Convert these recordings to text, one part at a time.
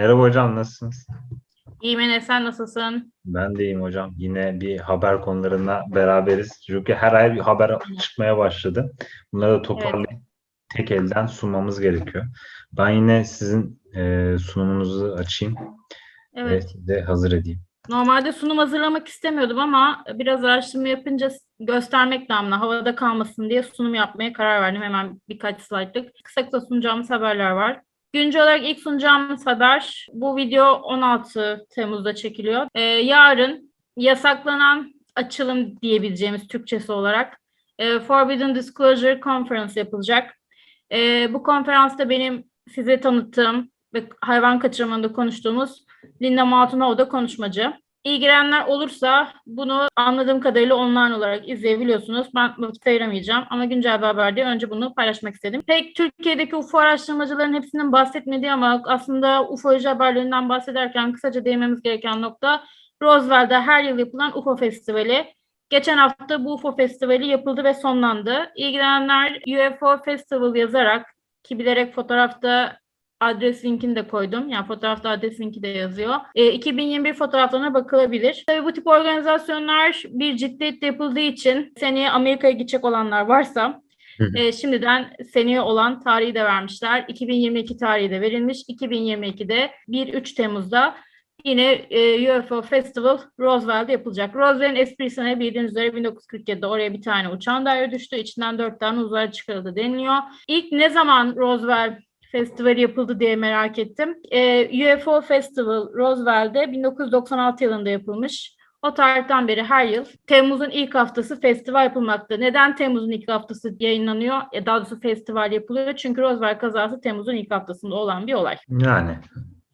Merhaba hocam nasılsınız? İyiyim Enes, sen nasılsın? Ben de iyiyim hocam. Yine bir haber konularına beraberiz. Çünkü her ay bir haber çıkmaya başladı. Bunları da toparlayıp tek elden sunmamız gerekiyor. Ben yine sizin e, sunumunuzu açayım ve Evet, size hazır edeyim. normalde sunum hazırlamak istemiyordum ama biraz araştırma yapınca göstermek namına havada kalmasın diye sunum yapmaya karar verdim. Hemen birkaç slaytlık. Kısa kısa sunacağımız haberler var. Güncel olarak ilk sunacağımız haber, bu video 16 Temmuz'da çekiliyor. Ee, yarın yasaklanan açılım diyebileceğimiz Türkçesi olarak e, Forbidden Disclosure Conference yapılacak. E, bu konferansta benim size tanıttığım ve hayvan kaçırmanında konuştuğumuz Linda Maltunova da konuşmacı. İlgilenenler olursa bunu anladığım kadarıyla online olarak izleyebiliyorsunuz. Ben vakit ayıramayacağım ama güncel bir haber diye önce bunu paylaşmak istedim. Pek Türkiye'deki UFO araştırmacıların hepsinin bahsetmediği ama aslında ufoloji haberlerinden bahsederken kısaca değinmemiz gereken nokta Roosevelt'de her yıl yapılan UFO Festivali. Geçen hafta bu UFO Festivali yapıldı ve sonlandı. İlgilenenler UFO Festival yazarak ki bilerek fotoğrafta adres linkini de koydum. Yani fotoğrafta adres linki de yazıyor. E, 2021 fotoğraflarına bakılabilir. Tabii bu tip organizasyonlar bir ciddiyetle yapıldığı için seneye Amerika'ya gidecek olanlar varsa e, şimdiden seneye olan tarihi de vermişler. 2022 tarihi de verilmiş. 2022'de 1-3 Temmuz'da yine e, UFO Festival Roosevelt'de yapılacak. Roosevelt'in esprisine bildiğiniz üzere 1947'de oraya bir tane uçağın daire düştü. İçinden dört tane uzay çıkarıldı deniliyor. İlk ne zaman Roosevelt Festivali yapıldı diye merak ettim. Ee, UFO Festival Roosevelt'de 1996 yılında yapılmış. O tarihten beri her yıl Temmuz'un ilk haftası festival yapılmakta. Neden Temmuz'un ilk haftası yayınlanıyor? E, daha doğrusu festival yapılıyor. Çünkü Roosevelt kazası Temmuz'un ilk haftasında olan bir olay. Yani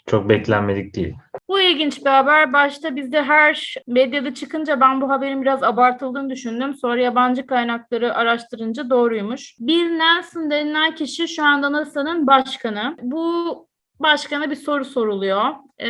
çok beklenmedik değil. Bu ilginç bir haber. Başta bizde her medyada çıkınca ben bu haberin biraz abartıldığını düşündüm. Sonra yabancı kaynakları araştırınca doğruymuş. Bill Nelson denilen kişi şu anda NASA'nın başkanı. Bu başkana bir soru soruluyor. Ee,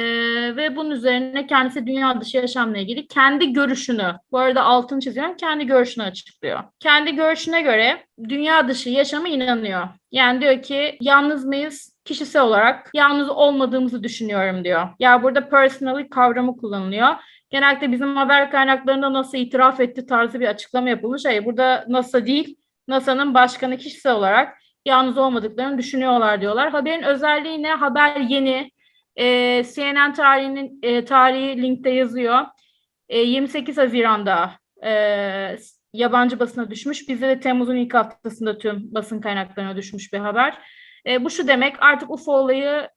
ve bunun üzerine kendisi dünya dışı yaşamla ilgili kendi görüşünü, bu arada altını çiziyorum, kendi görüşünü açıklıyor. Kendi görüşüne göre dünya dışı yaşama inanıyor. Yani diyor ki yalnız mıyız? Kişisel olarak yalnız olmadığımızı düşünüyorum diyor. Ya burada personally kavramı kullanılıyor. Genellikle bizim haber kaynaklarında NASA itiraf etti tarzı bir açıklama yapılmış. Hayır burada NASA değil, NASA'nın başkanı kişisel olarak yalnız olmadıklarını düşünüyorlar diyorlar. Haberin özelliği ne? Haber yeni. Ee, CNN tarihinin e, tarihi linkte yazıyor. Ee, 28 Haziran'da e, yabancı basına düşmüş. Bizde de Temmuz'un ilk haftasında tüm basın kaynaklarına düşmüş bir haber. E, bu şu demek artık UFO olayı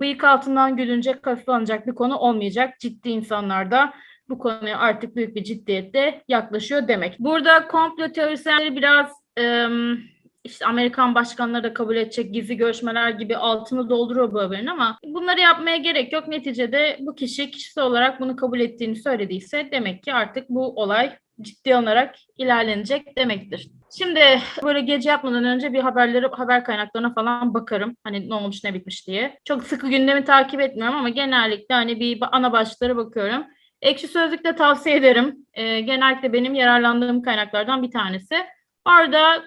bıyık altından gülünecek, kasılanacak bir konu olmayacak. Ciddi insanlar da bu konuya artık büyük bir ciddiyetle yaklaşıyor demek. Burada komplo teorisyenleri biraz em, işte Amerikan başkanları da kabul edecek gizli görüşmeler gibi altını dolduruyor bu haberin ama bunları yapmaya gerek yok. Neticede bu kişi kişisel olarak bunu kabul ettiğini söylediyse demek ki artık bu olay ciddi alınarak ilerlenecek demektir. Şimdi böyle gece yapmadan önce bir haberleri haber kaynaklarına falan bakarım. Hani ne olmuş ne bitmiş diye. Çok sıkı gündemi takip etmiyorum ama genellikle hani bir ana başlıklara bakıyorum. Ekşi Sözlük'te tavsiye ederim. Ee, genellikle benim yararlandığım kaynaklardan bir tanesi. Orada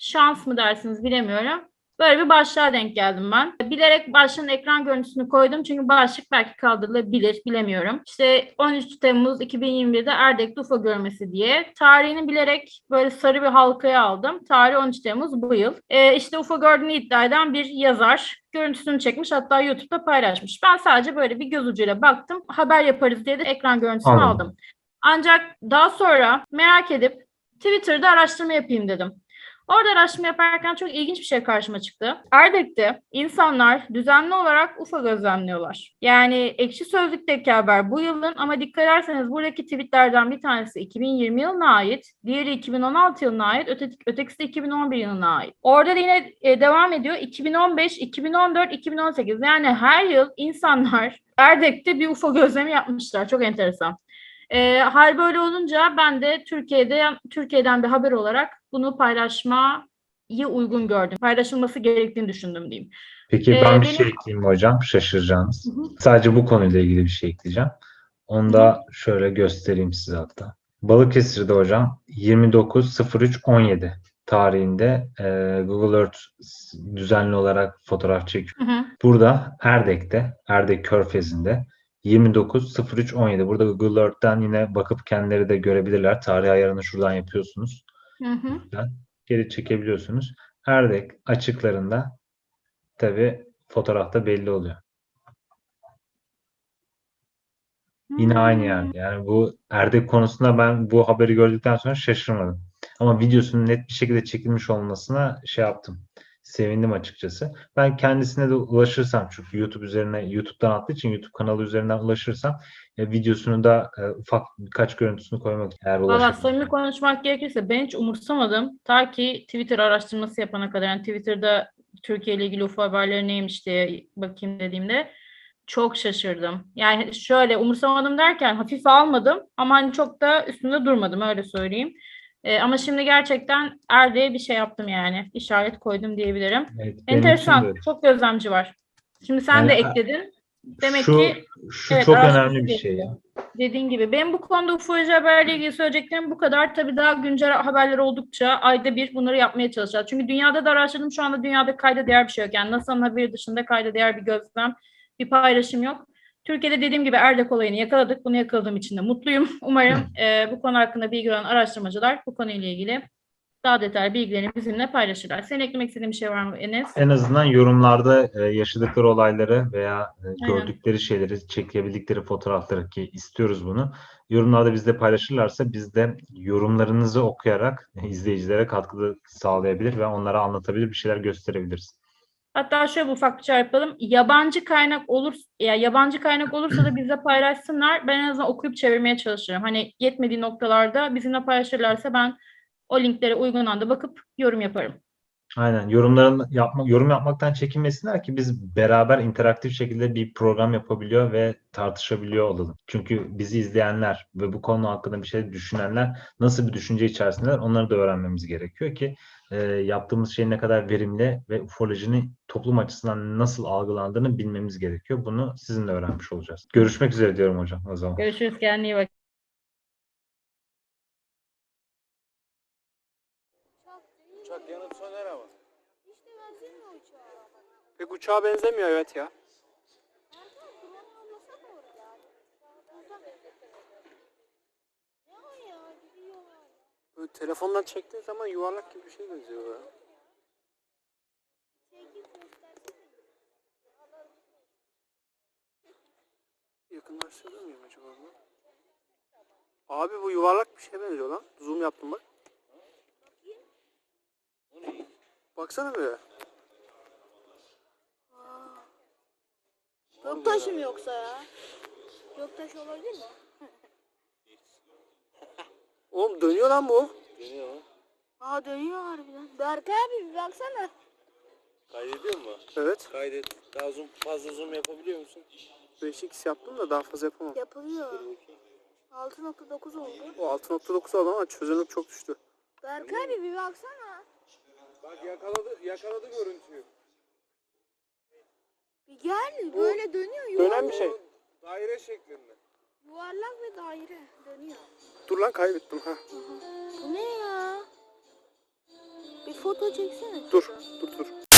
şans mı dersiniz bilemiyorum. Böyle bir başlığa denk geldim ben. Bilerek başlığın ekran görüntüsünü koydum çünkü başlık belki kaldırılabilir bilemiyorum. İşte 13 Temmuz 2021'de Erdek'te UFO görmesi diye. Tarihini bilerek böyle sarı bir halkaya aldım. Tarih 13 Temmuz bu yıl. Ee, işte UFO gördüğünü iddia eden bir yazar. Görüntüsünü çekmiş hatta YouTube'da paylaşmış. Ben sadece böyle bir göz ucuyla baktım. Haber yaparız diye de ekran görüntüsünü Anladım. aldım. Ancak daha sonra merak edip Twitter'da araştırma yapayım dedim. Orada araştırma yaparken çok ilginç bir şey karşıma çıktı. Erdek'te insanlar düzenli olarak UFO gözlemliyorlar. Yani ekşi sözlükteki haber bu yılın ama dikkat ederseniz buradaki tweetlerden bir tanesi 2020 yılına ait, diğeri 2016 yılına ait, öte, ötekisi de 2011 yılına ait. Orada da yine e, devam ediyor 2015, 2014, 2018 yani her yıl insanlar Erdek'te bir UFO gözlemi yapmışlar. Çok enteresan. E, hal böyle olunca ben de Türkiye'de Türkiye'den bir haber olarak bunu paylaşmayı uygun gördüm. Paylaşılması gerektiğini düşündüm diyeyim. Peki Ee, ben bir benim- şey ekleyeyim hocam şaşıracağınız. Hı hı. Sadece bu konuyla ilgili bir şey ekleyeceğim. Onu da şöyle göstereyim size hatta. Balıkesir'de hocam 29.03.17 tarihinde e, Google Earth düzenli olarak fotoğraf çekiyor. Hı hı. Burada Erdek'te, Erdek Körfezi'nde 29.03.17. Burada Google Earth'ten yine bakıp kendileri de görebilirler. Tarih ayarını şuradan yapıyorsunuz. Hı hı. Geri çekebiliyorsunuz. Erdek açıklarında tabi fotoğrafta belli oluyor. Yine aynı yerde. Yani bu Erdek konusunda ben bu haberi gördükten sonra şaşırmadım. Ama videosunun net bir şekilde çekilmiş olmasına şey yaptım. Sevindim açıkçası. Ben kendisine de ulaşırsam çünkü YouTube üzerine YouTube'dan attığı için YouTube kanalı üzerinden ulaşırsam e, videosunu da e, ufak birkaç görüntüsünü koymak eğer Valla ulaşabilirsem. samimi konuşmak gerekirse ben hiç umursamadım. Ta ki Twitter araştırması yapana kadar. Yani Twitter'da Türkiye ile ilgili UFO haberleri neymiş diye bakayım dediğimde çok şaşırdım. Yani şöyle umursamadım derken hafife almadım ama hani çok da üstünde durmadım öyle söyleyeyim. Ee, ama şimdi gerçekten Erde'ye bir şey yaptım yani. İşaret koydum diyebilirim. Evet, de Enteresan. Çok gözlemci var. Şimdi sen de Yani, ekledin. Demek şu, ki şu evet, çok önemli bir şey. gerekiyor. Dediğin gibi. Benim bu konuda ufoloji haberle ilgili söyleyeceklerim bu kadar. Tabii daha güncel haberler oldukça ayda bir bunları yapmaya çalışacağız. Çünkü dünyada da araştırdım. Şu anda dünyada kayda değer bir şey yok. Yani NASA'nın haberi dışında kayda değer bir gözlem, bir paylaşım yok. Türkiye'de dediğim gibi Erdek olayını yakaladık. Bunu yakaladığım için de mutluyum. Umarım e, bu konu hakkında bilgi olan araştırmacılar bu konuyla ilgili daha detaylı bilgilerini bizimle paylaşırlar. Senin eklemek istediğin bir şey var mı Enes? En azından yorumlarda e, yaşadıkları olayları veya e, Aynen. gördükleri şeyleri, çekebildikleri fotoğrafları ki istiyoruz bunu. Yorumlarda bizde paylaşırlarsa biz de yorumlarınızı okuyarak izleyicilere katkıda sağlayabilir ve onlara anlatabilir bir şeyler gösterebiliriz. Hatta şöyle ufak bir yapalım. Yabancı kaynak olur ya yabancı kaynak olursa da bizle paylaşsınlar. Ben en azından okuyup çevirmeye çalışırım. Hani yetmediği noktalarda bizimle paylaşırlarsa ben o linklere uygun anda bakıp yorum yaparım. Aynen. Yorumların yapma, yorum yapmaktan çekinmesinler ki biz beraber interaktif şekilde bir program yapabiliyor ve tartışabiliyor olalım. Çünkü bizi izleyenler ve bu konu hakkında bir şey düşünenler nasıl bir düşünce içerisindeler onları da öğrenmemiz gerekiyor ki e, yaptığımız şeyin ne kadar verimli ve ufolojinin toplum açısından nasıl algılandığını bilmemiz gerekiyor. Bunu sizinle öğrenmiş olacağız. Görüşmek üzere diyorum hocam o zaman. Görüşürüz. Kendine iyi bak. Uçak yanıp söner ama. İşte benzemiyor uçağa. Pek uçağa benzemiyor evet ya. Böyle telefondan çektiğin zaman yuvarlak gibi bir şey benziyor ya. Yakınlaştırır mıyım acaba bunu? Abi bu yuvarlak bir şey benziyor lan. Zoom yaptım bak. Baksana be. Göktaş mı yoksa ya? Göktaş olabilir mi? Oğlum dönüyor lan bu. Aa dönüyor harbiden. Berkay abi bir baksana. Kaydediyor mu? Evet. Kaydet. Daha zoom, fazla zoom yapabiliyor musun? 5x yaptım da daha fazla yapamam. Yapılıyor. 6.9 oldu. O 6.9 aldım ama çözünürlük çok düştü. Berkay abi bir baksana. Bak yakaladı, yakaladı görüntüyü. Bir gel böyle dönüyor. Dönen Yuvarlak, bir şey. Daire şeklinde. yuvarlak ve daire dönüyor. Dur lan kaybettim ha. Bu ne ya? Bir foto çeksene. Dur. Dur dur.